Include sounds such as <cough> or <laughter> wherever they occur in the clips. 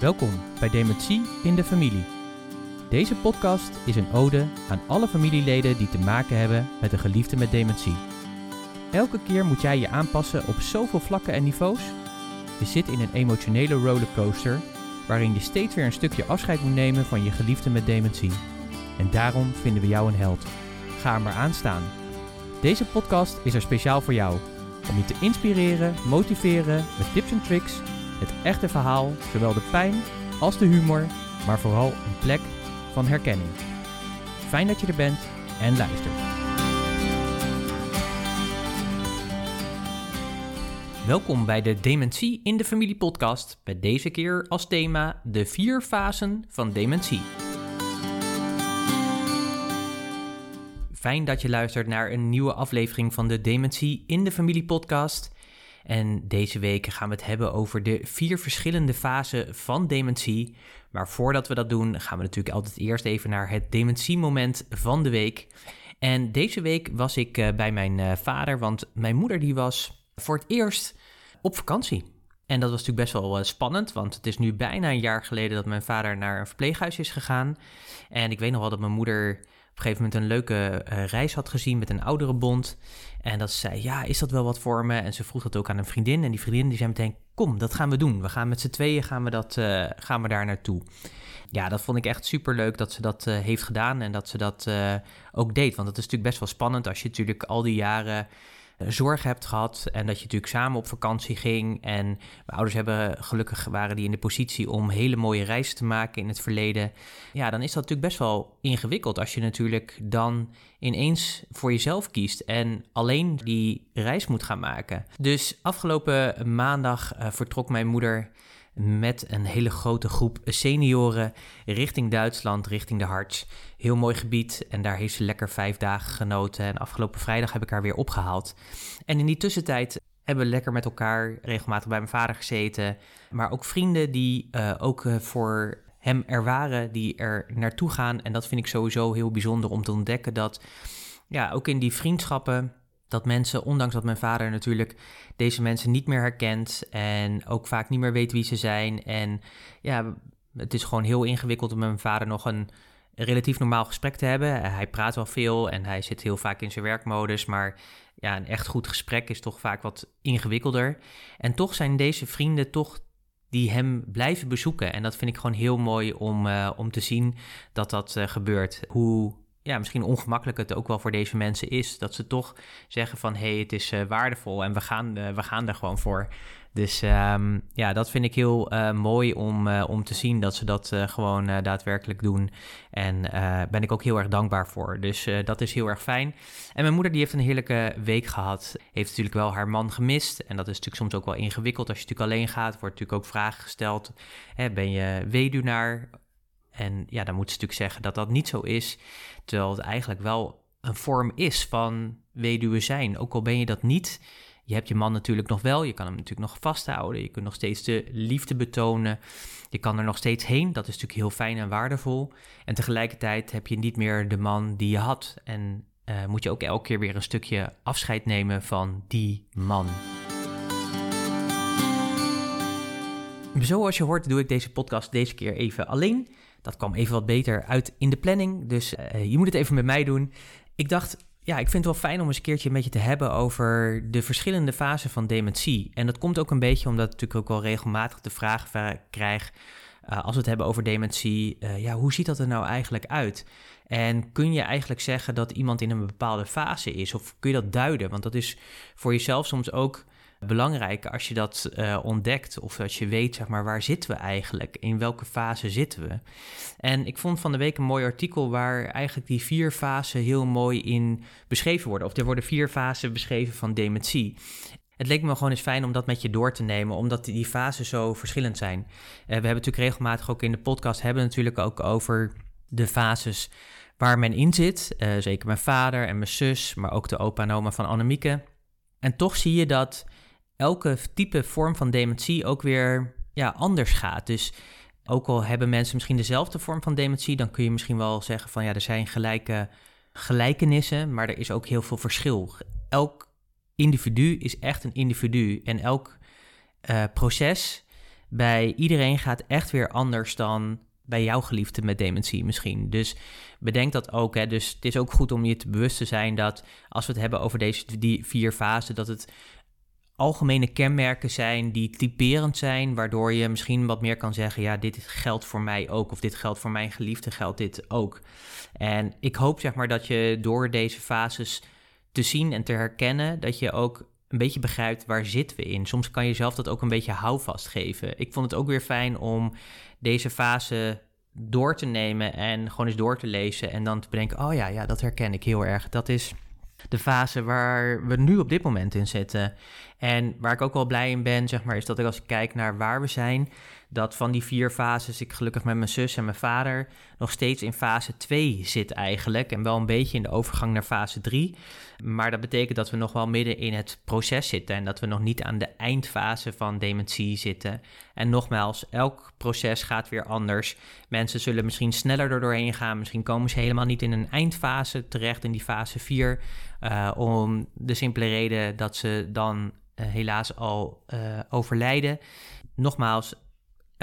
Welkom bij Dementie in de Familie. Deze podcast is een ode aan alle familieleden die te maken hebben met een geliefde met dementie. Elke keer moet jij je aanpassen op zoveel vlakken en niveaus. Je zit in een emotionele rollercoaster waarin je steeds weer een stukje afscheid moet nemen van je geliefde met dementie. En daarom vinden we jou een held. Ga maar aan staan. Deze podcast is er speciaal voor jou. Om je te inspireren, motiveren met tips en tricks, het echte verhaal, zowel de pijn als de humor, maar vooral een plek van herkenning. Fijn dat je er bent en luistert. Welkom bij de Dementie in de Familie podcast, met deze keer als thema de vier fasen van dementie. Fijn dat je luistert naar een nieuwe aflevering van de Dementie in de Familie podcast. En deze week gaan we het hebben over de vier verschillende fasen van dementie. Maar voordat we dat doen, gaan we natuurlijk altijd eerst even naar het dementiemoment van de week. En deze week was ik eh, bij mijn eh, vader, want mijn moeder die was voor het eerst op vakantie. En dat was natuurlijk best wel eh, spannend, want het is nu bijna een jaar geleden dat mijn vader naar een verpleeghuis is gegaan. En ik weet nog wel dat mijn moeder op een gegeven moment een leuke uh, reis had gezien met een ouderenbond. En dat ze zei, ja, is dat wel wat voor me? En ze vroeg dat ook aan een vriendin. En die vriendin die zei meteen, kom, dat gaan we doen. We gaan met z'n tweeën gaan we, dat, uh, gaan we daar naartoe. Ja, dat vond ik echt super leuk dat ze dat uh, heeft gedaan en dat ze dat ook deed. Want het is natuurlijk best wel spannend als je natuurlijk al die jaren zorg hebt gehad en dat je natuurlijk samen op vakantie ging. En mijn ouders hebben gelukkig waren die in de positie om hele mooie reizen te maken in het verleden. Ja, dan is dat natuurlijk best wel ingewikkeld als je natuurlijk dan ineens voor jezelf kiest en alleen die reis moet gaan maken. Dus afgelopen maandag uh, vertrok mijn moeder met een hele grote groep senioren richting Duitsland, richting de Harts. Heel mooi gebied en daar heeft ze lekker vijf dagen genoten. En afgelopen vrijdag heb ik haar weer opgehaald. En in die tussentijd hebben we lekker met elkaar regelmatig bij mijn vader gezeten. Maar ook vrienden die uh, ook uh, voor hem er waren, die er naartoe gaan. En dat vind ik sowieso heel bijzonder om te ontdekken dat ja, ook in die vriendschappen dat mensen, ondanks dat mijn vader natuurlijk deze mensen niet meer herkent en ook vaak niet meer weet wie ze zijn. En ja, het is gewoon heel ingewikkeld om met mijn vader nog een relatief normaal gesprek te hebben. Hij praat wel veel en hij zit heel vaak in zijn werkmodus, maar ja, een echt goed gesprek is toch vaak wat ingewikkelder. En toch zijn deze vrienden toch die hem blijven bezoeken. En dat vind ik gewoon heel mooi om, uh, om te zien dat dat uh, gebeurt. Hoe ja, misschien ongemakkelijk het ook wel voor deze mensen is. Dat ze toch zeggen van hé, hey, het is uh, waardevol en we gaan, uh, we gaan er gewoon voor. Dus um, ja, dat vind ik heel uh, mooi om, om te zien dat ze dat gewoon daadwerkelijk doen. En ben ik ook heel erg dankbaar voor. Dus dat is heel erg fijn. En mijn moeder die heeft een heerlijke week gehad. Heeft natuurlijk wel haar man gemist. En dat is natuurlijk soms ook wel ingewikkeld. Als je natuurlijk alleen gaat, wordt natuurlijk ook vragen gesteld. Ben je weduwnaar? En ja, dan moet ze natuurlijk zeggen dat dat niet zo is. Terwijl het eigenlijk wel een vorm is van weduwe zijn. Ook al ben je dat niet. Je hebt je man natuurlijk nog wel. Je kan hem natuurlijk nog vasthouden. Je kunt nog steeds de liefde betonen. Je kan er nog steeds heen. Dat is natuurlijk heel fijn en waardevol. En tegelijkertijd heb je niet meer de man die je had. En uh, moet je ook elke keer weer een stukje afscheid nemen van die man. Zoals je hoort doe ik deze podcast deze keer even alleen. Dat kwam even wat beter uit in de planning. Dus uh, je moet het even met mij doen. Ik dacht, ja, ik vind het wel fijn om eens een keertje met je te hebben over de verschillende fasen van dementie. En dat komt ook een beetje omdat ik natuurlijk ook wel regelmatig de vraag krijg. Uh, als we het hebben over dementie, uh, ja, hoe ziet dat er nou eigenlijk uit? En kun je eigenlijk zeggen dat iemand in een bepaalde fase is? Of kun je dat duiden? Want dat is voor jezelf soms ook belangrijk als je dat uh, ontdekt of als je weet, zeg maar, waar zitten we eigenlijk? In welke fase zitten we? En ik vond van de week een mooi artikel waar eigenlijk die vier fasen heel mooi in beschreven worden. Of er worden vier fasen beschreven van dementie. Het leek me gewoon eens fijn om dat met je door te nemen, omdat die fasen zo verschillend zijn. Uh, we hebben natuurlijk regelmatig ook in de podcast hebben natuurlijk ook over de fases waar men in zit. Uh, zeker mijn vader en mijn zus, maar ook de opa en oma van Annemieke. En toch zie je dat elke type vorm van dementie ook weer ja, anders gaat. Dus ook al hebben mensen misschien dezelfde vorm van dementie, dan kun je misschien wel zeggen van ja, er zijn gelijke gelijkenissen, maar er is ook heel veel verschil. Elk individu is echt een individu en elk uh, proces bij iedereen gaat echt weer anders dan bij jouw geliefde met dementie misschien. Dus bedenk dat ook. Hè. Dus het is ook goed om je te bewust te zijn dat als we het hebben over deze die vier fasen, dat het algemene kenmerken zijn die typerend zijn, waardoor je misschien wat meer kan zeggen: ja, dit geldt voor mij ook, of dit geldt voor mijn geliefde, geldt dit ook. En ik hoop zeg maar dat je door deze fases te zien en te herkennen, dat je ook een beetje begrijpt waar zitten we in. Soms kan je zelf dat ook een beetje houvast geven. Ik vond het ook weer fijn om deze fase door te nemen en gewoon eens door te lezen en dan te bedenken: oh ja, ja, dat herken ik heel erg. Dat is de fase waar we nu op dit moment in zitten. En waar ik ook wel blij in ben, zeg maar, is dat ik als ik kijk naar waar we zijn, dat van die vier fases ik gelukkig met mijn zus en mijn vader nog steeds in fase 2 zit eigenlijk. En wel een beetje in de overgang naar fase 3. Maar dat betekent dat we nog wel midden in het proces zitten en dat we nog niet aan de eindfase van dementie zitten. En nogmaals, elk proces gaat weer anders. Mensen zullen misschien sneller er doorheen gaan. Misschien komen ze helemaal niet in een eindfase terecht, in die fase 4. Uh, eh, om de simpele reden dat ze dan uh, helaas al uh, overlijden. Nogmaals,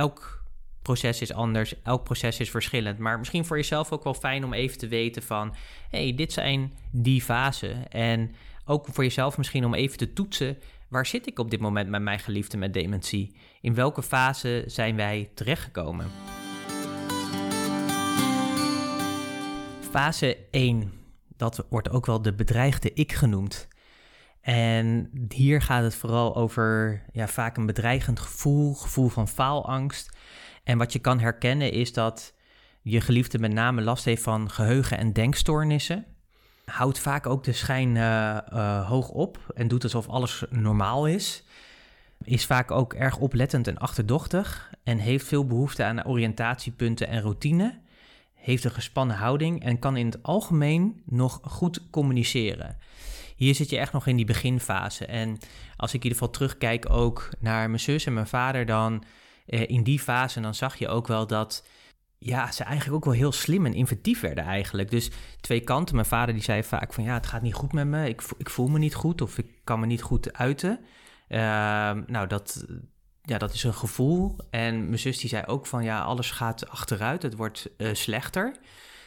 elk proces is anders, elk proces is verschillend. Maar misschien voor jezelf ook wel fijn om even te weten van... hey, dit zijn die fasen. En ook voor jezelf misschien om even te toetsen... waar zit ik op dit moment met mijn geliefde met dementie? In welke fase zijn wij terechtgekomen? Fase 1, dat wordt ook wel de bedreigde ik genoemd. En hier gaat het vooral over ja, vaak een bedreigend gevoel, gevoel van faalangst. En wat je kan herkennen is dat je geliefde met name last heeft van geheugen- en denkstoornissen. Houdt vaak ook de schijn uh, uh, hoog op en doet alsof alles normaal is. Is vaak ook erg oplettend en achterdochtig en heeft veel behoefte aan oriëntatiepunten en routine. Heeft een gespannen houding en kan in het algemeen nog goed communiceren hier zit je echt nog in die beginfase. En als ik in ieder geval terugkijk ook naar mijn zus en mijn vader, dan eh, in die fase, dan zag je ook wel dat ja, ze eigenlijk ook wel heel slim en inventief werden eigenlijk. Dus twee kanten. Mijn vader die zei vaak van ja, het gaat niet goed met me. Ik, ik voel me niet goed of ik kan me niet goed uiten. Uh, nou, dat, ja, dat is een gevoel. En mijn zus die zei ook van ja, alles gaat achteruit. Het wordt uh, slechter.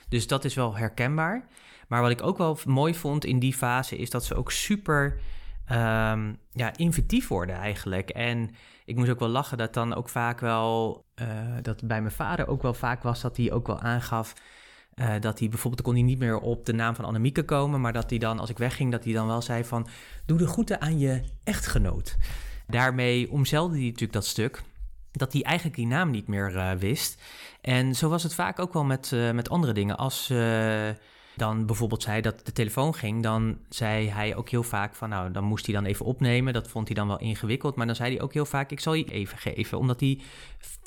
Dus dat is wel herkenbaar. Maar wat ik ook wel mooi vond in die fase is dat ze ook super um, ja, inventief worden eigenlijk. En ik moest ook wel lachen dat dan ook vaak wel, uh, dat bij mijn vader ook wel vaak was dat hij ook wel aangaf. Uh, dat hij bijvoorbeeld kon hij niet meer op de naam van Annemieke komen, maar dat hij dan, als ik wegging, dat hij dan wel zei van, doe de groeten aan je echtgenoot. Daarmee omzeilde hij natuurlijk dat stuk, dat hij eigenlijk die naam niet meer uh, wist. En zo was het vaak ook wel met, met andere dingen. Als dan bijvoorbeeld zei dat de telefoon ging, dan zei hij ook heel vaak van, nou, dan moest hij dan even opnemen. Dat vond hij dan wel ingewikkeld. Maar dan zei hij ook heel vaak, ik zal je even geven. Omdat hij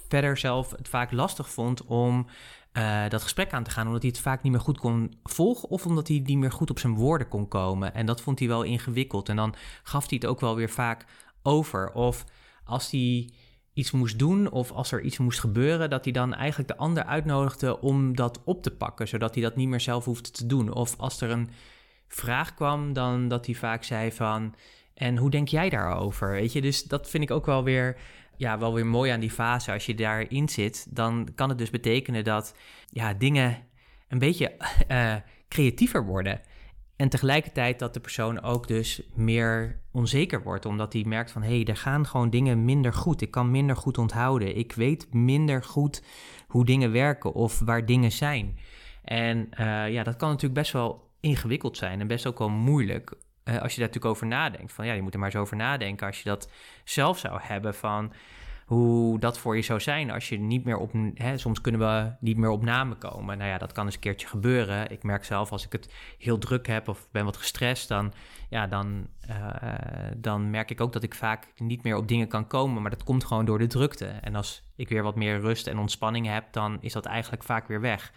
verder zelf het vaak lastig vond om uh, dat gesprek aan te gaan. Omdat hij het vaak niet meer goed kon volgen. Of omdat hij niet meer goed op zijn woorden kon komen. En dat vond hij wel ingewikkeld. En dan gaf hij het ook wel weer vaak over. Of als hij iets moest doen of als er iets moest gebeuren, dat hij dan eigenlijk de ander uitnodigde om dat op te pakken, zodat hij dat niet meer zelf hoefde te doen. Of als er een vraag kwam, dan dat hij vaak zei van, en hoe denk jij daarover? Weet je, dus dat vind ik ook wel weer, ja, wel weer mooi aan die fase. Als je daarin zit, dan kan het dus betekenen dat ja, dingen een beetje uh, creatiever worden. En tegelijkertijd dat de persoon ook dus meer onzeker wordt, omdat hij merkt van hé, hey, er gaan gewoon dingen minder goed. Ik kan minder goed onthouden. Ik weet minder goed hoe dingen werken of waar dingen zijn. En uh, ja, dat kan natuurlijk best wel ingewikkeld zijn en best ook wel moeilijk. Uh, als je daar natuurlijk over nadenkt. Van ja, je moet er maar eens over nadenken. Als je dat zelf zou hebben van hoe dat voor je zou zijn als je niet meer op. Hè, soms kunnen we niet meer op namen komen. Nou ja, dat kan eens een keertje gebeuren. Ik merk zelf als ik het heel druk heb of ben wat gestrest, dan, ja, dan, uh, dan merk ik ook dat ik vaak niet meer op dingen kan komen. Maar dat komt gewoon door de drukte. En als ik weer wat meer rust en ontspanning heb, dan is dat eigenlijk vaak weer weg.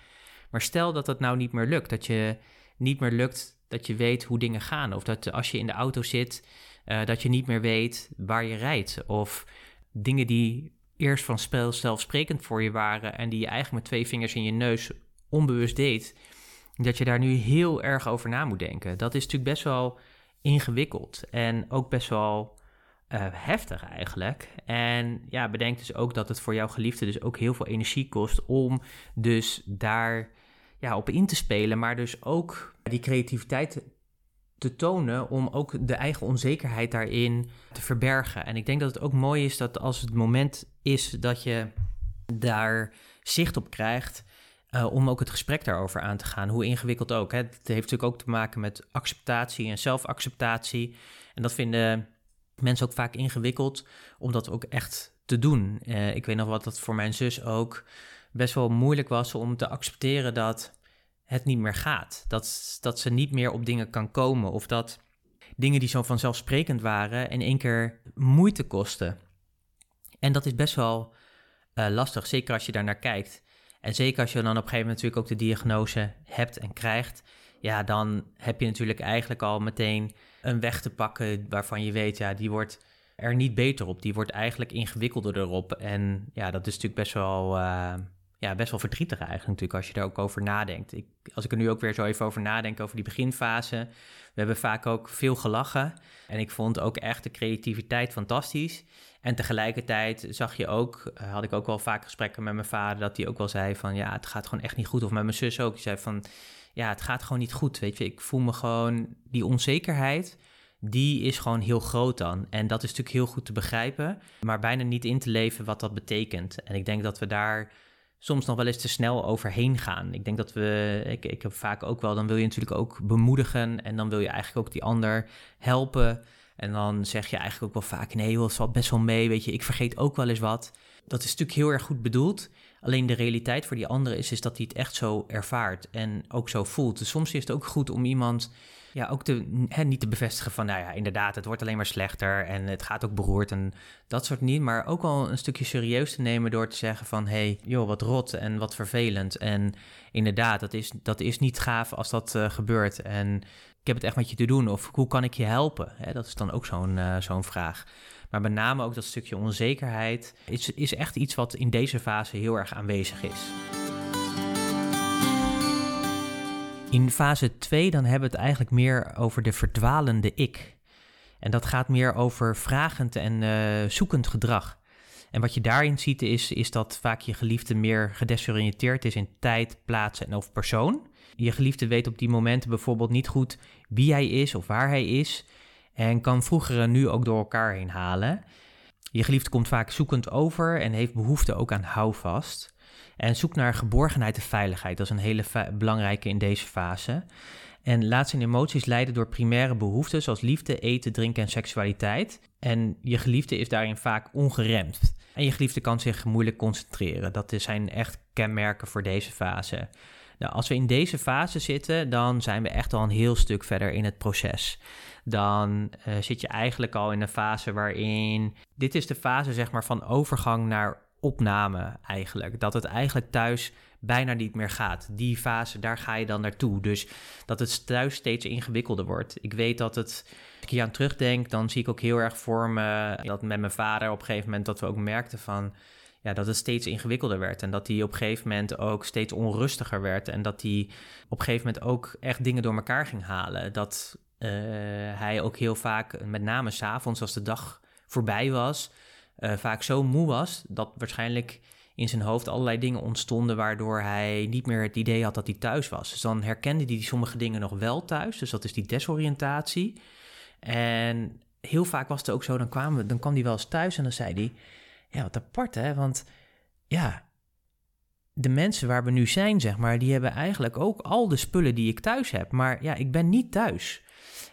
Maar stel dat dat nou niet meer lukt, dat je niet meer lukt dat je weet hoe dingen gaan. Of dat als je in de auto zit, uh, dat je niet meer weet waar je rijdt. Of dingen die eerst van spel zelfsprekend voor je waren en die je eigenlijk met twee vingers in je neus onbewust deed, dat je daar nu heel erg over na moet denken. Dat is natuurlijk best wel ingewikkeld en ook best wel uh, heftig eigenlijk. En ja, bedenk dus ook dat het voor jouw geliefde dus ook heel veel energie kost om dus daar ja, op in te spelen, maar dus ook die creativiteit te tonen om ook de eigen onzekerheid daarin te verbergen. En ik denk dat het ook mooi is dat als het moment is dat je daar zicht op krijgt, uh, om ook het gesprek daarover aan te gaan, hoe ingewikkeld ook. Hè. Het heeft natuurlijk ook te maken met acceptatie en zelfacceptatie. En dat vinden mensen ook vaak ingewikkeld om dat ook echt te doen. Uh, ik weet nog wat dat voor mijn zus ook best wel moeilijk was om te accepteren dat het niet meer gaat. Dat, dat ze niet meer op dingen kan komen. Of dat dingen die zo vanzelfsprekend waren in één keer moeite kosten. En dat is best wel uh, lastig, zeker als je daar naar kijkt. En zeker als je dan op een gegeven moment natuurlijk ook de diagnose hebt en krijgt. Ja, dan heb je natuurlijk eigenlijk al meteen een weg te pakken waarvan je weet, ja, die wordt er niet beter op. Die wordt eigenlijk ingewikkelder erop. En ja, dat is natuurlijk best wel, uh, ja, best wel verdrietig eigenlijk natuurlijk als je daar ook over nadenkt. Ik, als ik er nu ook weer zo even over nadenk over die beginfase. We hebben vaak ook veel gelachen. En ik vond ook echt de creativiteit fantastisch. En tegelijkertijd zag je ook, eh, had ik ook wel vaak gesprekken met mijn vader, dat hij ook wel zei van ja, het gaat gewoon echt niet goed. Of met mijn zus ook, die zei van ja, het gaat gewoon niet goed. Weet je, ik voel me gewoon, die onzekerheid, die is gewoon heel groot dan. En dat is natuurlijk heel goed te begrijpen, maar bijna niet in te leven wat dat betekent. En ik denk dat we daar soms nog wel eens te snel overheen gaan. Ik denk dat we, ik, ik heb vaak ook wel, dan wil je natuurlijk ook bemoedigen en dan wil je eigenlijk ook die ander helpen. En dan zeg je eigenlijk ook wel vaak, nee joh, het valt best wel mee, weet je, ik vergeet ook wel eens wat. Dat is natuurlijk heel erg goed bedoeld. Alleen de realiteit voor die andere is, is dat hij het echt zo ervaart en ook zo voelt. Dus soms is het ook goed om iemand ja, ook te, niet te bevestigen van, nou ja, inderdaad, het wordt alleen maar slechter en het gaat ook beroerd en dat soort niet. Maar ook al een stukje serieus te nemen door te zeggen van, hé, hey, joh, wat rot en wat vervelend. En inderdaad, dat is, dat is niet gaaf als dat uh, gebeurt. En ik heb het echt met je te doen of hoe kan ik je helpen? Dat is dan ook zo'n uh, zo'n vraag. Maar met name ook dat stukje onzekerheid is, is echt iets wat in deze fase heel erg aanwezig is. In fase 2 dan hebben we het eigenlijk meer over de verdwalende ik. En dat gaat meer over vragend en uh, zoekend gedrag. En wat je daarin ziet is, is dat vaak je geliefde meer gedesoriënteerd is in tijd, plaats en of persoon. Je geliefde weet op die momenten bijvoorbeeld niet goed wie hij is of waar hij is. En kan vroegere nu ook door elkaar heen halen. Je geliefde komt vaak zoekend over en heeft behoefte ook aan houvast. En zoekt naar geborgenheid en veiligheid. Dat is een hele belangrijke in deze fase. En laat zijn emoties leiden door primaire behoeften zoals liefde, eten, drinken en seksualiteit. En je geliefde is daarin vaak ongeremd. En je geliefde kan zich moeilijk concentreren. Dat zijn echt kenmerken voor deze fase. Nou, als we in deze fase zitten, dan zijn we echt al een heel stuk verder in het proces. Dan uh, zit je eigenlijk al in een fase waarin. Dit is de fase zeg maar, van overgang naar opname eigenlijk. Dat het eigenlijk thuis bijna niet meer gaat. Die fase, daar ga je dan naartoe. Dus dat het thuis steeds ingewikkelder wordt. Ik weet dat het, als ik hier aan terugdenk, dan zie ik ook heel erg voor me dat met mijn vader op een gegeven moment dat we ook merkten van ja, dat het steeds ingewikkelder werd. En dat hij op een gegeven moment ook steeds onrustiger werd. En dat hij op een gegeven moment ook echt dingen door elkaar ging halen. Dat uh, hij ook heel vaak, met name s'avonds als de dag voorbij was, uh, vaak zo moe was dat waarschijnlijk in zijn hoofd allerlei dingen ontstonden waardoor hij niet meer het idee had dat hij thuis was. Dus dan herkende hij sommige dingen nog wel thuis. Dus dat is die desoriëntatie. En heel vaak was het ook zo, dan, kwamen, dan kwam hij wel eens thuis en dan zei hij ja, wat apart hè, want ja, de mensen waar we nu zijn, zeg maar, die hebben eigenlijk ook al de spullen die ik thuis heb, maar ja, ik ben niet thuis.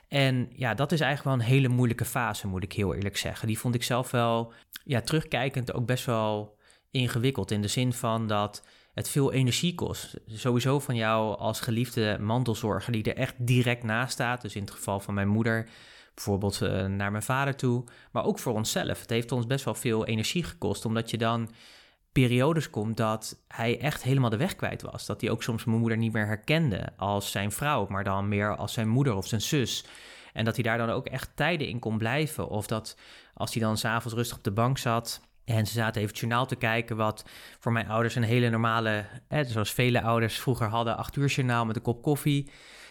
En ja, dat is eigenlijk wel een hele moeilijke fase, moet ik heel eerlijk zeggen. Die vond ik zelf wel, ja, terugkijkend ook best wel ingewikkeld. In de zin van dat het veel energie kost. Sowieso van jou als geliefde mantelzorger die er echt direct naast staat. Dus in het geval van mijn moeder bijvoorbeeld uh, naar mijn vader toe, maar ook voor onszelf. Het heeft ons best wel veel energie gekost, omdat je dan periodes komt dat hij echt helemaal de weg kwijt was. Dat hij ook soms mijn moeder niet meer herkende als zijn vrouw, maar dan meer als zijn moeder of zijn zus. En dat hij daar dan ook echt tijden in kon blijven. Of dat als hij dan s'avonds rustig op de bank zat en ze zaten even het journaal te kijken, wat voor mijn ouders een hele normale, zoals vele ouders vroeger hadden, acht uur journaal met een kop koffie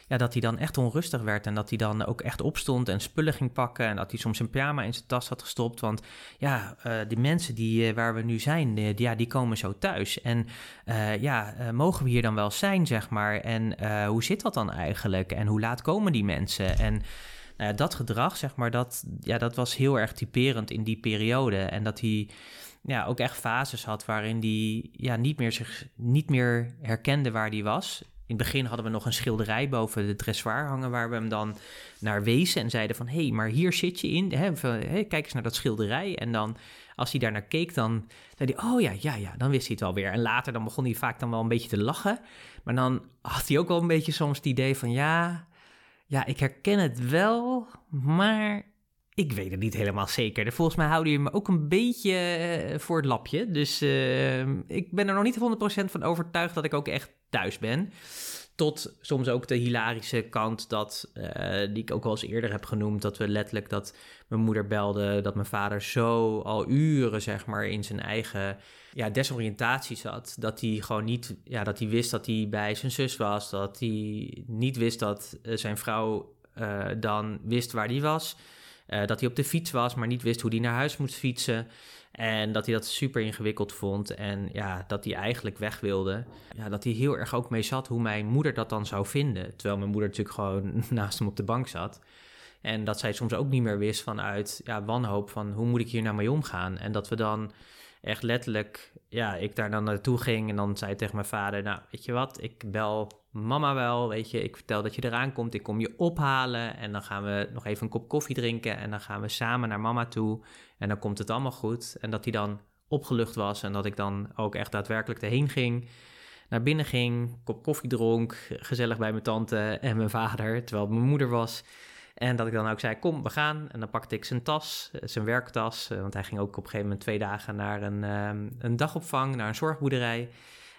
ja, dat hij dan echt onrustig werd en dat hij dan ook echt opstond en spullen ging pakken en dat hij soms een pyjama in zijn tas had gestopt. Want ja, uh, die mensen die, waar we nu zijn, die, ja, die komen zo thuis. En ja, mogen we hier dan wel zijn, zeg maar? En hoe zit dat dan eigenlijk? En hoe laat komen die mensen? En nou ja, dat gedrag, zeg maar, dat, ja, dat was heel erg typerend in die periode. En dat hij ja, ook echt fases had waarin hij ja, niet, meer zich, niet meer herkende waar hij was. In het begin hadden we nog een schilderij boven de dressoir hangen... waar we hem dan naar wezen en zeiden van... hé, hey, maar hier zit je in, hè, kijk eens naar dat schilderij. En dan, als hij daar naar keek, dan zei hij... oh ja, ja, ja, dan wist hij het alweer. En later dan begon hij vaak dan wel een beetje te lachen. Maar dan had hij ook wel een beetje soms het idee van... ja, ja, ik herken het wel, maar ik weet het niet helemaal zeker. Volgens mij houden je me ook een beetje eh, voor het lapje. Dus uh, ik ben er nog niet 100% van overtuigd dat ik ook echt thuis ben. Tot soms ook de hilarische kant, dat, uh, die ik ook al eens eerder heb genoemd. Dat we letterlijk dat mijn moeder belde, dat mijn vader zo al uren zeg maar in zijn eigen ja, desoriëntatie zat. Dat hij gewoon niet, ja, dat hij wist dat hij bij zijn zus was. Dat hij niet wist dat uh, zijn vrouw uh, dan wist waar hij was. dat hij op de fiets was, maar niet wist hoe hij naar huis moest fietsen. En dat hij dat super ingewikkeld vond. En ja, dat hij eigenlijk weg wilde. Ja, dat hij heel erg ook mee zat hoe mijn moeder dat dan zou vinden. Terwijl mijn moeder natuurlijk gewoon <laughs> naast hem op de bank zat. En dat zij soms ook niet meer wist vanuit ja, wanhoop van hoe moet ik hier nou mee omgaan. En dat we dan echt letterlijk, ja, ik daar dan naartoe ging en dan zei tegen mijn vader, nou, weet je wat, ik bel mama wel, weet je, ik vertel dat je eraan komt, ik kom je ophalen en dan gaan we nog even een kop koffie drinken en dan gaan we samen naar mama toe en dan komt het allemaal goed. En dat hij dan opgelucht was en dat ik dan ook echt daadwerkelijk erheen ging, naar binnen ging, kop koffie dronk, gezellig bij mijn tante en mijn vader, terwijl mijn moeder was. En dat ik dan ook zei, kom, we gaan. En dan pakte ik zijn tas, eh, zijn werktas. Eh, want hij ging ook op een gegeven moment twee dagen naar een, ehm, een dagopvang, naar een zorgboerderij.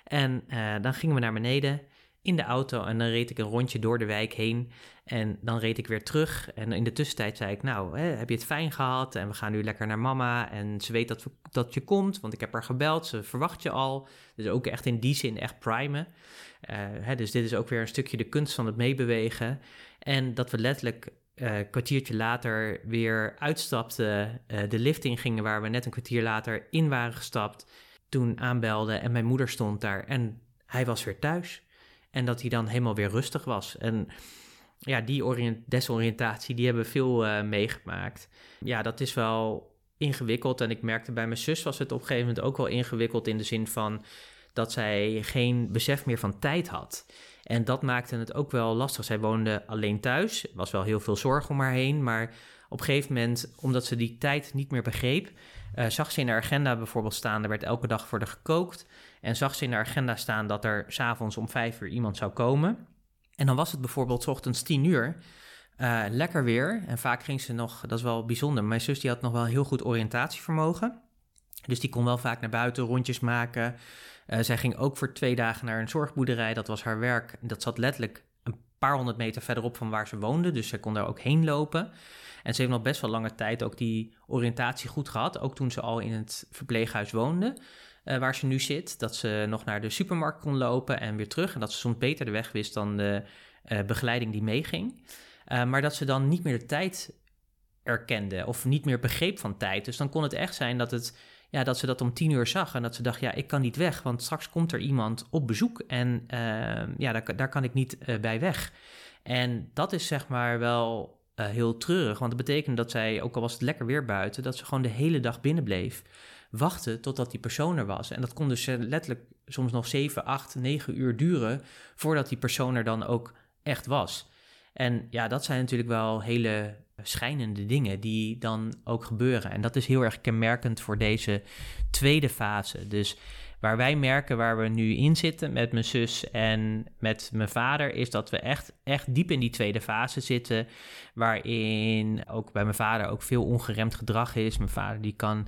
En uh, dan gingen we naar beneden in de auto en dan reed ik een rondje door de wijk heen. En dan reed ik weer terug. En in de tussentijd zei ik, nou, hè, heb je het fijn gehad? En we gaan nu lekker naar mama. En ze weet dat, we, dat je komt, want ik heb haar gebeld. Ze verwacht je al. Dus ook echt in die zin echt primen. Uh, hè, dus dit is ook weer een stukje de kunst van het meebewegen. En dat we letterlijk uh, kwartiertje later weer uitstapten, uh, de lift in gingen waar we net een kwartier later in waren gestapt. Toen aanbelden en mijn moeder stond daar en hij was weer thuis. En dat hij dan helemaal weer rustig was. En ja, die desoriëntatie, die hebben we veel uh, meegemaakt. Ja, dat is wel ingewikkeld. En ik merkte bij mijn zus was het op een gegeven moment ook wel ingewikkeld in de zin van dat zij geen besef meer van tijd had. En dat maakte het ook wel lastig. Zij woonde alleen thuis. Er was wel heel veel zorg om haar heen. Maar op een gegeven moment, omdat ze die tijd niet meer begreep, uh, zag ze in haar agenda bijvoorbeeld staan: er werd elke dag voor haar gekookt. En zag ze in haar agenda staan dat er s'avonds om vijf uur iemand zou komen. En dan was het bijvoorbeeld s ochtends tien uur. Uh, lekker weer. En vaak ging ze nog, dat is wel bijzonder. Mijn zus die had nog wel heel goed oriëntatievermogen. Dus die kon wel vaak naar buiten rondjes maken. Uh, zij ging ook voor twee dagen naar een zorgboerderij. Dat was haar werk. Dat zat letterlijk een paar honderd meter verderop van waar ze woonde. Dus ze kon daar ook heen lopen. En ze heeft nog best wel lange tijd ook die oriëntatie goed gehad. Ook toen ze al in het verpleeghuis woonde. Uh, waar ze nu zit. Dat ze nog naar de supermarkt kon lopen en weer terug. En dat ze soms beter de weg wist dan de uh, begeleiding die meeging. Uh, maar dat ze dan niet meer de tijd erkende of niet meer begreep van tijd. Dus dan kon het echt zijn dat het ja, dat ze dat om tien uur zag en dat ze dacht, ja, ik kan niet weg, want straks komt er iemand op bezoek en ja, daar, daar kan ik niet bij weg. En dat is zeg maar wel uh, heel treurig, want dat betekent dat zij, ook al was het lekker weer buiten, dat ze gewoon de hele dag binnen bleef wachten totdat die persoon er was. En dat kon dus letterlijk soms nog 7, 8, 9 uur duren voordat die persoon er dan ook echt was. En ja, dat zijn natuurlijk wel hele schijnende dingen die dan ook gebeuren. En dat is heel erg kenmerkend voor deze tweede fase. Dus waar wij merken waar we nu in zitten met mijn zus en met mijn vader, is dat we echt, echt diep in die tweede fase zitten. Waarin ook bij mijn vader ook veel ongeremd gedrag is. Mijn vader die kan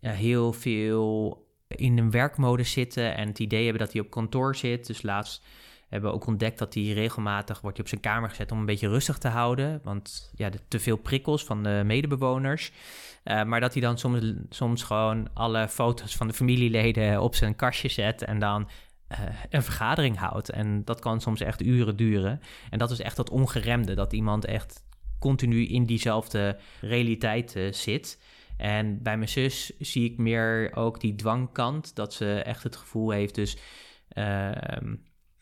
ja, heel veel in een werkmodus zitten en het idee hebben dat hij op kantoor zit. Dus laatst hebben ook ontdekt dat hij regelmatig wordt op zijn kamer gezet om een beetje rustig te houden. Want ja, de, te veel prikkels van de medebewoners. Uh, maar dat hij dan soms, soms gewoon alle foto's van de familieleden op zijn kastje zet. En dan een vergadering houdt. En dat kan soms echt uren duren. En dat is echt dat ongeremde, dat iemand echt continu in diezelfde realiteit zit. En bij mijn zus zie ik meer ook die dwangkant, dat ze echt het gevoel heeft, dus ehm,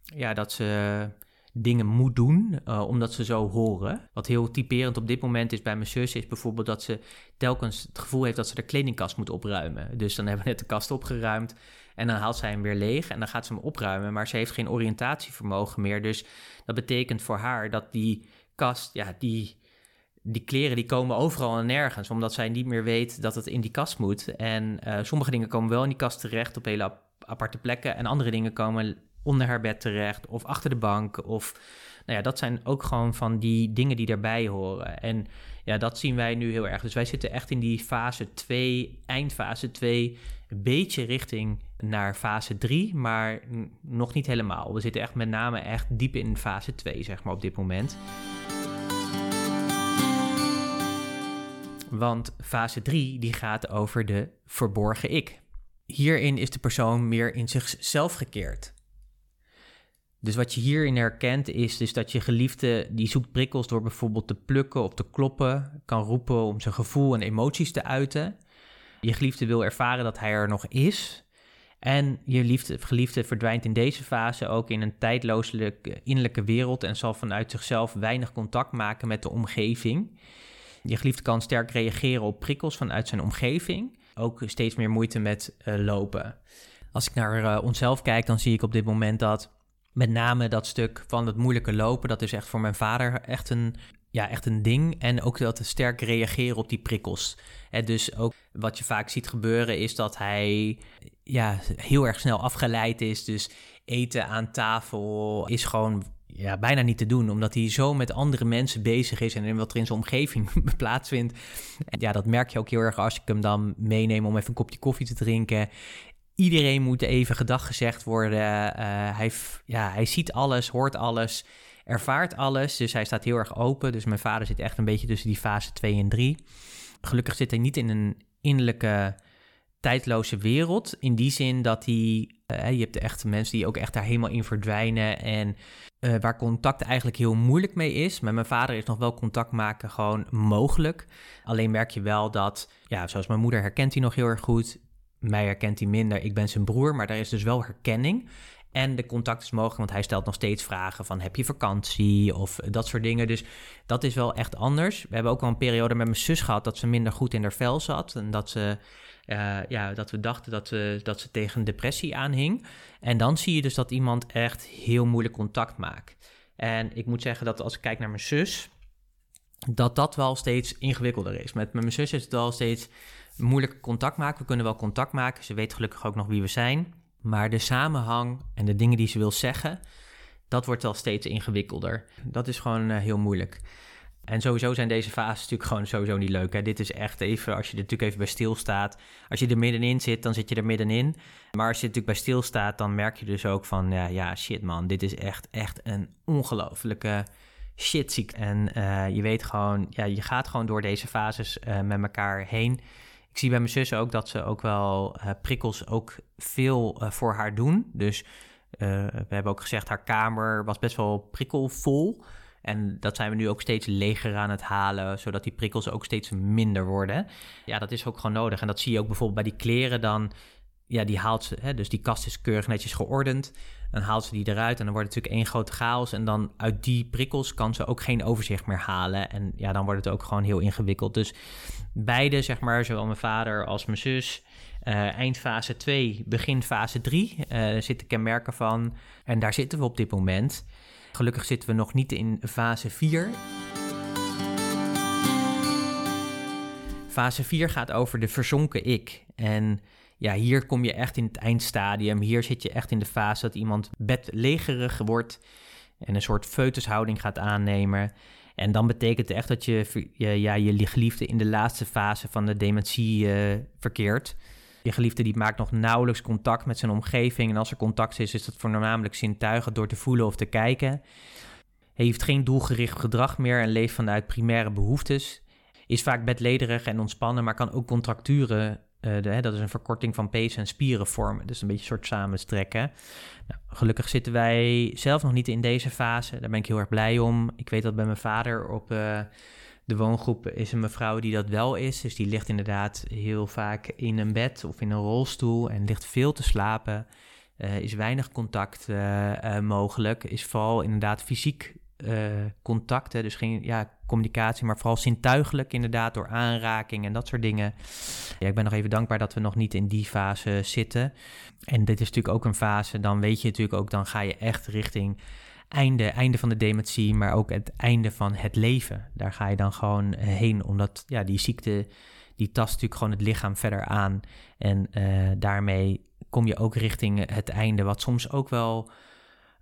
ja, dat ze dingen moet doen, uh, omdat ze zo horen. Wat heel typerend op dit moment is bij mijn zus, is bijvoorbeeld dat ze telkens het gevoel heeft dat ze de kledingkast moet opruimen. Dus dan hebben we net de kast opgeruimd en dan haalt zij hem weer leeg en dan gaat ze hem opruimen, maar ze heeft geen oriëntatievermogen meer. Dus dat betekent voor haar dat die kast, ja, die die kleren die komen overal en nergens, omdat zij niet meer weet dat het in die kast moet. En uh, sommige dingen komen wel in die kast terecht op hele aparte plekken. En andere dingen komen onder haar bed terecht of achter de bank. Of nou ja, dat zijn ook gewoon van die dingen die daarbij horen. En ja, dat zien wij nu heel erg. Dus wij zitten echt in die fase 2, eindfase 2, een beetje richting naar fase 3, maar nog niet helemaal. We zitten echt met name echt diep in fase 2, zeg maar, op dit moment. Want fase 3 die gaat over de verborgen ik. Hierin is de persoon meer in zichzelf gekeerd. Dus wat je hierin herkent is dus dat je geliefde die zoekt prikkels door bijvoorbeeld te plukken of te kloppen, kan roepen om zijn gevoel en emoties te uiten. Je geliefde wil ervaren dat hij er nog is. En je liefde, geliefde verdwijnt in deze fase ook in een tijdloze innerlijke wereld en zal vanuit zichzelf weinig contact maken met de omgeving. Je geliefde kan sterk reageren op prikkels vanuit zijn omgeving. Ook steeds meer moeite met uh, lopen. Als ik naar uh, onszelf kijk, dan zie ik op dit moment dat met name dat stuk van het moeilijke lopen, dat is echt voor mijn vader echt een, ja, echt een ding. En ook dat sterk reageren op die prikkels. He, dus ook wat je vaak ziet gebeuren is dat hij ja, heel erg snel afgeleid is. Dus eten aan tafel is gewoon ja, bijna niet te doen, omdat hij zo met andere mensen bezig is en wat er in zijn omgeving <laughs> plaatsvindt. En ja, dat merk je ook heel erg als ik hem dan meeneem om even een kopje koffie te drinken. Iedereen moet even gedag gezegd worden. Uh, hij, ja, hij ziet alles, hoort alles, ervaart alles. Dus hij staat heel erg open. Dus mijn vader zit echt een beetje tussen die fase 2 en 3. Gelukkig zit hij niet in een innerlijke tijdloze wereld. In die zin dat hij. Uh, je hebt echt mensen die ook echt daar helemaal in verdwijnen. En uh, waar contact eigenlijk heel moeilijk mee is. Met mijn vader is nog wel contact maken gewoon mogelijk. Alleen merk je wel dat, ja, zoals mijn moeder herkent hij nog heel erg goed. Mij herkent hij minder. Ik ben zijn broer, maar daar is dus wel herkenning. En de contact is mogelijk, want hij stelt nog steeds vragen van heb je vakantie of dat soort dingen. Dus dat is wel echt anders. We hebben ook wel een periode met mijn zus gehad dat ze minder goed in haar vel zat. En dat ze uh, ja, dat we dachten dat, ze dat ze tegen depressie aanhing. En dan zie je dus dat iemand echt heel moeilijk contact maakt. En ik moet zeggen dat als ik kijk naar mijn zus, dat dat wel steeds ingewikkelder is. Met mijn zus is het wel steeds moeilijk contact maken. We kunnen wel contact maken. Ze weet gelukkig ook nog wie we zijn. Maar de samenhang en de dingen die ze wil zeggen, dat wordt wel steeds ingewikkelder. Dat is gewoon uh, heel moeilijk. En sowieso zijn deze fases natuurlijk gewoon sowieso niet leuk. Hè? Dit is echt even, als je er natuurlijk even bij stilstaat. Als je er middenin zit, dan zit je er middenin. Maar als je natuurlijk bij stilstaat, dan merk je dus ook van... ja, ja shit man, dit is echt, echt een ongelofelijke shitziek. En uh, je weet gewoon, ja, je gaat gewoon door deze fases uh, met elkaar heen. Ik zie bij mijn zus ook dat ze ook wel uh, prikkels ook veel voor haar doen. Dus we hebben ook gezegd, haar kamer was best wel prikkelvol... En dat zijn we nu ook steeds leger aan het halen, zodat die prikkels ook steeds minder worden. Ja, dat is ook gewoon nodig. En dat zie je ook bijvoorbeeld bij die kleren dan. Ja, die haalt ze, hè, dus die kast is keurig netjes geordend. Dan haalt ze die eruit en dan wordt het natuurlijk één grote chaos. En dan uit die prikkels kan ze ook geen overzicht meer halen. En ja, dan wordt het ook gewoon heel ingewikkeld. Dus beide, zeg maar, zowel mijn vader als mijn zus, uh, eindfase 2, begin fase 3, uh, zitten kenmerken van. En daar zitten we op dit moment. Gelukkig zitten we nog niet in fase 4. Fase 4 gaat over de verzonken ik. En ja, hier kom je echt in het eindstadium. Hier zit je echt in de fase dat iemand bedlegerig wordt en een soort foetushouding gaat aannemen. En dan betekent het echt dat je, ja, je geliefde in de laatste fase van de dementie uh, verkeert. Je geliefde die maakt nog nauwelijks contact met zijn omgeving. En als er contact is, is dat voornamelijk zintuigen door te voelen of te kijken. Hij heeft geen doelgericht gedrag meer en leeft vanuit primaire behoeftes. Is vaak bedlederig en ontspannen, maar kan ook contracturen De, dat is een verkorting van pees en spieren vormen. Dus een beetje een soort samenstrekken. Nou, gelukkig zitten wij zelf nog niet in deze fase. Daar ben ik heel erg blij om. Ik weet dat bij mijn vader op uh, de woongroep is een mevrouw die dat wel is. Dus die ligt inderdaad heel vaak in een bed of in een rolstoel en ligt veel te slapen. Uh, is weinig contact mogelijk. Is vooral inderdaad fysiek contact. Hè, dus geen ja, communicatie, maar vooral zintuigelijk inderdaad door aanraking en dat soort dingen. Ja, ik ben nog even dankbaar dat we nog niet in die fase zitten. En dit is natuurlijk ook een fase, dan weet je natuurlijk ook, dan ga je echt richting einde, einde van de dementie, maar ook het einde van het leven. Daar ga je dan gewoon eh, heen, omdat ja, die ziekte, die tast natuurlijk gewoon het lichaam verder aan. En uh, daarmee kom je ook richting het einde, wat soms ook wel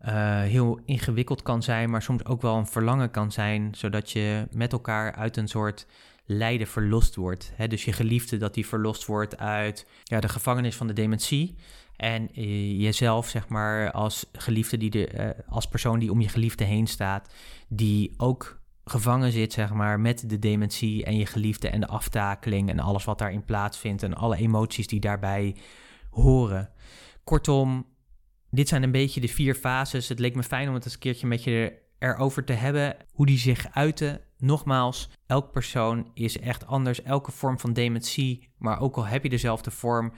uh, heel ingewikkeld kan zijn, maar soms ook wel een verlangen kan zijn, zodat je met elkaar uit een soort lijden verlost wordt. Hè? Dus je geliefde dat die verlost wordt uit ja, de gevangenis van de dementie. En uh, jezelf, zeg maar, als geliefde, die de, uh, als persoon die om je geliefde heen staat, die ook gevangen zit, zeg maar, met de dementie en je geliefde en de aftakeling en alles wat daarin plaatsvindt en alle emoties die daarbij horen. Kortom, dit zijn een beetje de vier fases. Het leek me fijn om het eens een keertje met je erover te hebben. Hoe die zich uiten. Nogmaals, elk persoon is echt anders. Elke vorm van dementie, maar ook al heb je dezelfde vorm,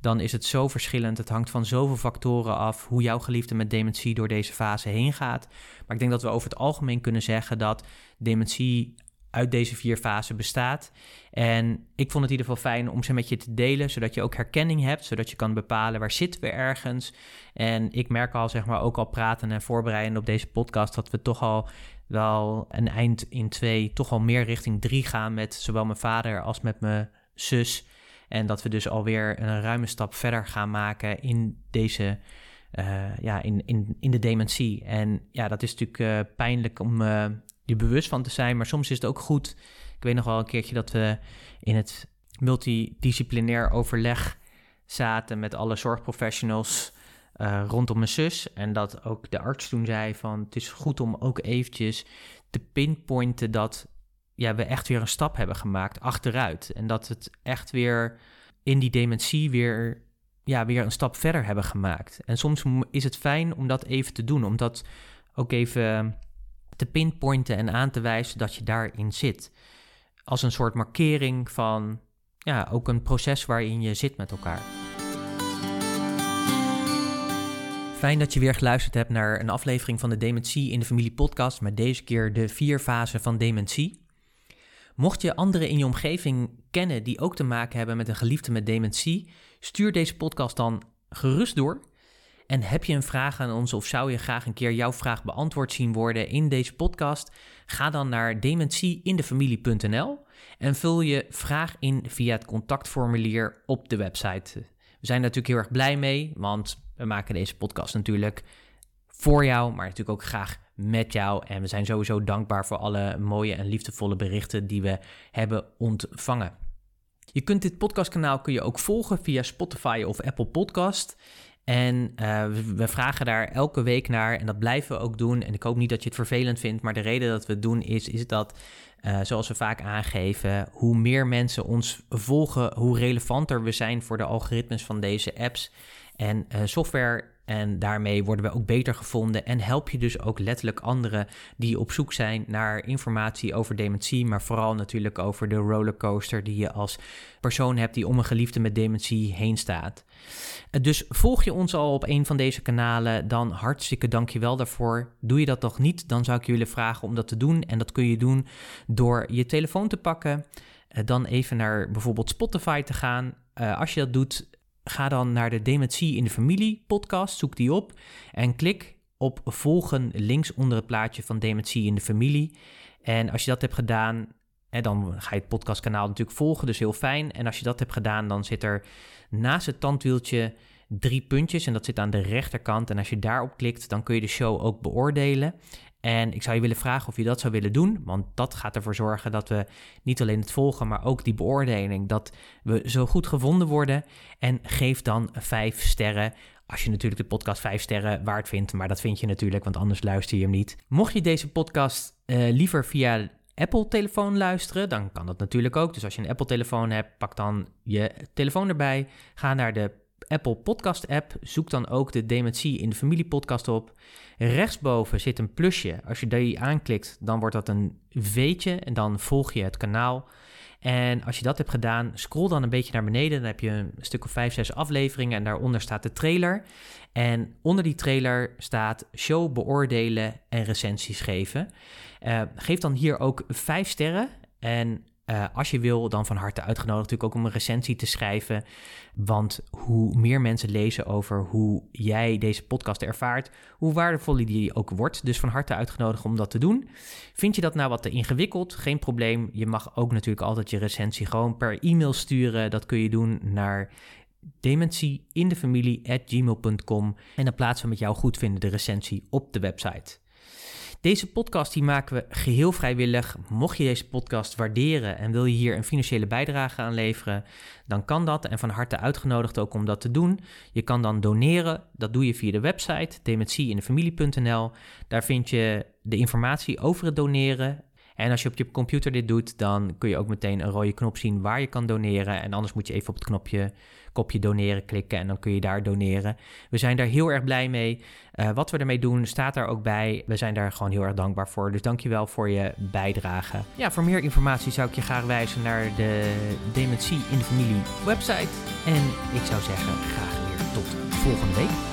dan is het zo verschillend. Het hangt van zoveel factoren af hoe jouw geliefde met dementie door deze fase heen gaat. Maar ik denk dat we over het algemeen kunnen zeggen dat dementie uit deze vier fasen bestaat. En ik vond het in ieder geval fijn om ze met je te delen, zodat je ook herkenning hebt, zodat je kan bepalen waar zitten we ergens. En ik merk al, zeg maar, ook al praten en voorbereiden op deze podcast, dat we toch al wel een eind in twee, toch al meer richting drie gaan met zowel mijn vader als met mijn zus. En dat we dus alweer een ruime stap verder gaan maken in deze, uh, ja, in, in, in de dementie. En ja, dat is natuurlijk uh, pijnlijk om je bewust van te zijn. Maar soms is het ook goed. Ik weet nog wel een keertje dat we in het multidisciplinair overleg zaten met alle zorgprofessionals uh, rondom mijn zus. En dat ook de arts toen zei van het is goed om ook eventjes te pinpointen dat ja, we echt weer een stap hebben gemaakt achteruit. En dat het echt weer in die dementie weer, ja, weer een stap verder hebben gemaakt. En soms is het fijn om dat even te doen, om dat ook even te pinpointen en aan te wijzen dat je daarin zit. Als een soort markering van ja, ook een proces waarin je zit met elkaar. Fijn dat je weer geluisterd hebt naar een aflevering van de Dementie in de Familie podcast, met deze keer de vier fasen van dementie. Mocht je anderen in je omgeving kennen die ook te maken hebben met een geliefde met dementie, stuur deze podcast dan gerust door. En heb je een vraag aan ons of zou je graag een keer jouw vraag beantwoord zien worden in deze podcast? Ga dan naar dementieindefamilie.nl en vul je vraag in via het contactformulier op de website. We zijn natuurlijk heel erg blij mee, want we maken deze podcast natuurlijk voor jou, maar natuurlijk ook graag met jou. En we zijn sowieso dankbaar voor alle mooie en liefdevolle berichten die we hebben ontvangen. Je kunt dit podcastkanaal kun je ook volgen via Spotify of Apple Podcast. En uh, we, vragen daar elke week naar en dat blijven we ook doen. En ik hoop niet dat je het vervelend vindt, maar de reden dat we het doen is, is dat, uh, zoals we vaak aangeven, hoe meer mensen ons volgen, hoe relevanter we zijn voor de algoritmes van deze apps. En uh, software en daarmee worden we ook beter gevonden en help je dus ook letterlijk anderen die op zoek zijn naar informatie over dementie, maar vooral natuurlijk over de rollercoaster die je als persoon hebt die om een geliefde met dementie heen staat. Eh, dus volg je ons al op een van deze kanalen, dan hartstikke dankjewel daarvoor. Doe je dat nog niet, dan zou ik je willen vragen om dat te doen. En dat kun je doen door je telefoon te pakken, eh, dan even naar bijvoorbeeld Spotify te gaan. Uh, als je dat doet, Ga dan naar de Dementie in de Familie podcast, zoek die op en klik op volgen links onder het plaatje van Dementie in de Familie. En als je dat hebt gedaan, en dan ga je het podcastkanaal natuurlijk volgen, dus heel fijn. En als je dat hebt gedaan, dan zit er naast het tandwieltje drie puntjes en dat zit aan de rechterkant. En als je daarop klikt, dan kun je de show ook beoordelen. En ik zou je willen vragen of je dat zou willen doen, want dat gaat ervoor zorgen dat we niet alleen het volgen, maar ook die beoordeling, dat we zo goed gevonden worden. En geef dan vijf sterren. Als je natuurlijk de podcast vijf sterren waard vindt, maar dat vind je natuurlijk, want anders luister je hem niet. Mocht je deze podcast uh, liever via Apple-telefoon luisteren, dan kan dat natuurlijk ook. Dus als je een Apple-telefoon hebt, pak dan je telefoon erbij. Ga naar de Apple Podcast app. Zoek dan ook de Dementie in de Familie podcast op. Rechtsboven zit een plusje. Als je die aanklikt, dan wordt dat een V'tje en dan volg je het kanaal. En als je dat hebt gedaan, scroll dan een beetje naar beneden. Dan heb je een stuk of vijf, zes afleveringen en daaronder staat de trailer. En onder die trailer staat show beoordelen en recensies geven. Uh, geef dan hier ook vijf sterren. En uh, als je wil, dan van harte uitgenodigd natuurlijk ook om een recensie te schrijven. Want hoe meer mensen lezen over hoe jij deze podcast ervaart, hoe waardevoller die ook wordt. Dus van harte uitgenodigd om dat te doen. Vind je dat nou wat te ingewikkeld? Geen probleem. Je mag ook natuurlijk altijd je recensie gewoon per e-mail sturen. Dat kun je doen naar dementieinDefamilie@gmail.com en dan plaatsen we met jou goedvinden de recensie op de website. Deze podcast die maken we geheel vrijwillig. Mocht je deze podcast waarderen en wil je hier een financiële bijdrage aan leveren, dan kan dat en van harte uitgenodigd ook om dat te doen. Je kan dan doneren, dat doe je via de website dementieinfamilie.nl. Daar vind je de informatie over het doneren en als je op je computer dit doet, dan kun je ook meteen een rode knop zien waar je kan doneren. En anders moet je even op het knopje kopje doneren klikken en dan kun je daar doneren. We zijn daar heel erg blij mee. Uh, wat we ermee doen staat daar ook bij. We zijn daar gewoon heel erg dankbaar voor. Dus dankjewel voor je bijdrage. Ja, voor meer informatie zou ik je graag wijzen naar de Dementie in de Familie website. En ik zou zeggen, graag weer tot volgende week.